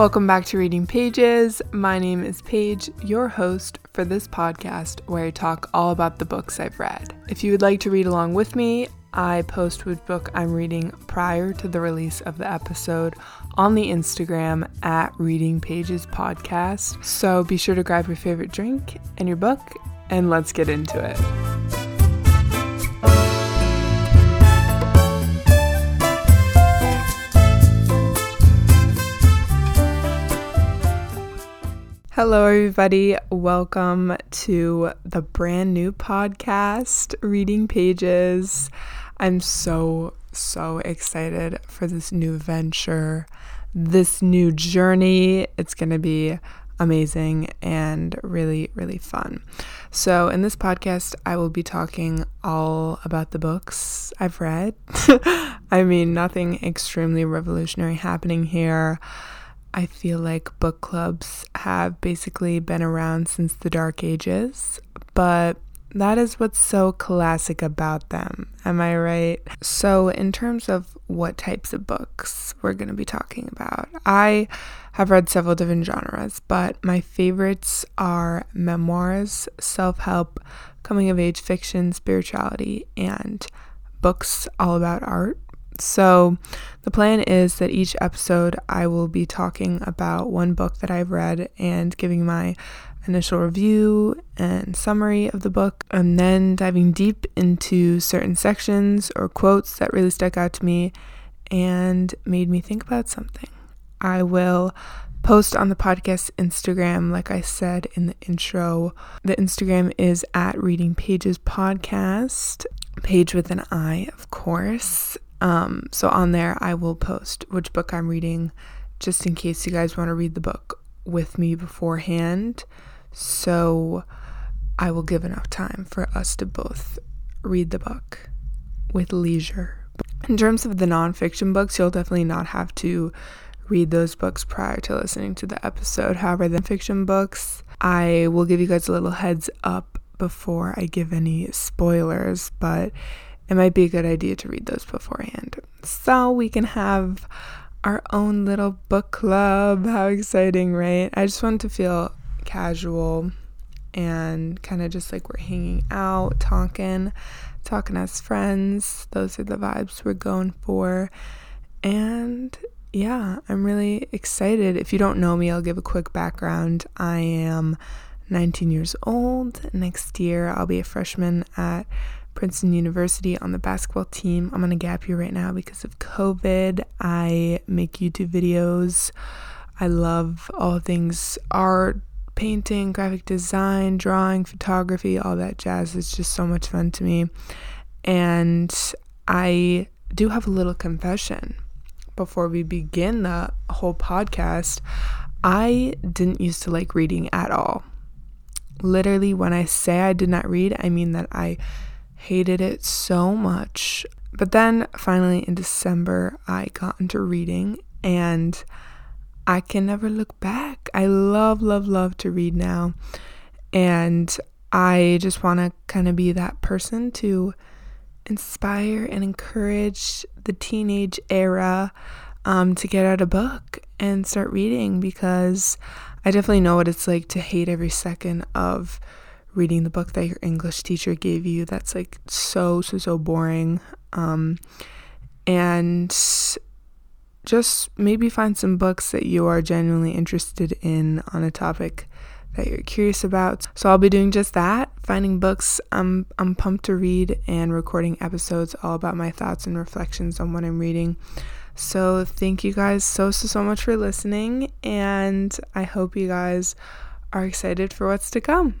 Welcome back to Reading Pages. My name is Paige, your host for this podcast where I talk all about the books I've read. If you would like to read along with me, I post which book I'm reading prior to the release of the episode on the Instagram at Reading Pages Podcast. So be sure to grab your favorite drink and your book, and let's get into it. Hello, everybody. Welcome to the brand new podcast, Reading Pages. I'm so, so excited for this new venture, this new journey. It's going to be amazing and really, really fun. So, in this podcast, I will be talking all about the books I've read. I mean, nothing extremely revolutionary happening here. I feel like book clubs have basically been around since the dark ages, but that is what's so classic about them. Am I right? So, in terms of what types of books we're going to be talking about, I have read several different genres, but my favorites are memoirs, self help, coming of age fiction, spirituality, and books all about art. So, the plan is that each episode I will be talking about one book that I've read and giving my initial review and summary of the book, and then diving deep into certain sections or quotes that really stuck out to me and made me think about something. I will post on the podcast Instagram, like I said in the intro. The Instagram is at Reading Pages Podcast, page with an I, of course. Um, so on there, I will post which book I'm reading just in case you guys want to read the book with me beforehand. So I will give enough time for us to both read the book with leisure. In terms of the nonfiction books, you'll definitely not have to read those books prior to listening to the episode. However, the fiction books, I will give you guys a little heads up before I give any spoilers, but it might be a good idea to read those beforehand. So we can have our own little book club. How exciting, right? I just want to feel casual and kind of just like we're hanging out, talking, talking as friends. Those are the vibes we're going for. And yeah, I'm really excited. If you don't know me, I'll give a quick background. I am 19 years old. Next year, I'll be a freshman at Princeton University on the basketball team. I'm on a gap year right now because of COVID. I make YouTube videos. I love all things art, painting, graphic design, drawing, photography, all that jazz. It's just so much fun to me. And I do have a little confession before we begin the whole podcast. I didn't used to like reading at all. Literally, when I say I did not read, I mean that I hated it so much. But then finally in December, I got into reading and I can never look back. I love, love, love to read now. And I just want to kind of be that person to inspire and encourage the teenage era um, to get out a book and start reading because I definitely know what it's like to hate every second of reading the book that your English teacher gave you that's like so so so boring um, and just maybe find some books that you are genuinely interested in on a topic that you're curious about. So I'll be doing just that, finding books I'm I'm pumped to read and recording episodes all about my thoughts and reflections on what I'm reading. So thank you guys so so so much for listening and I hope you guys are excited for what's to come.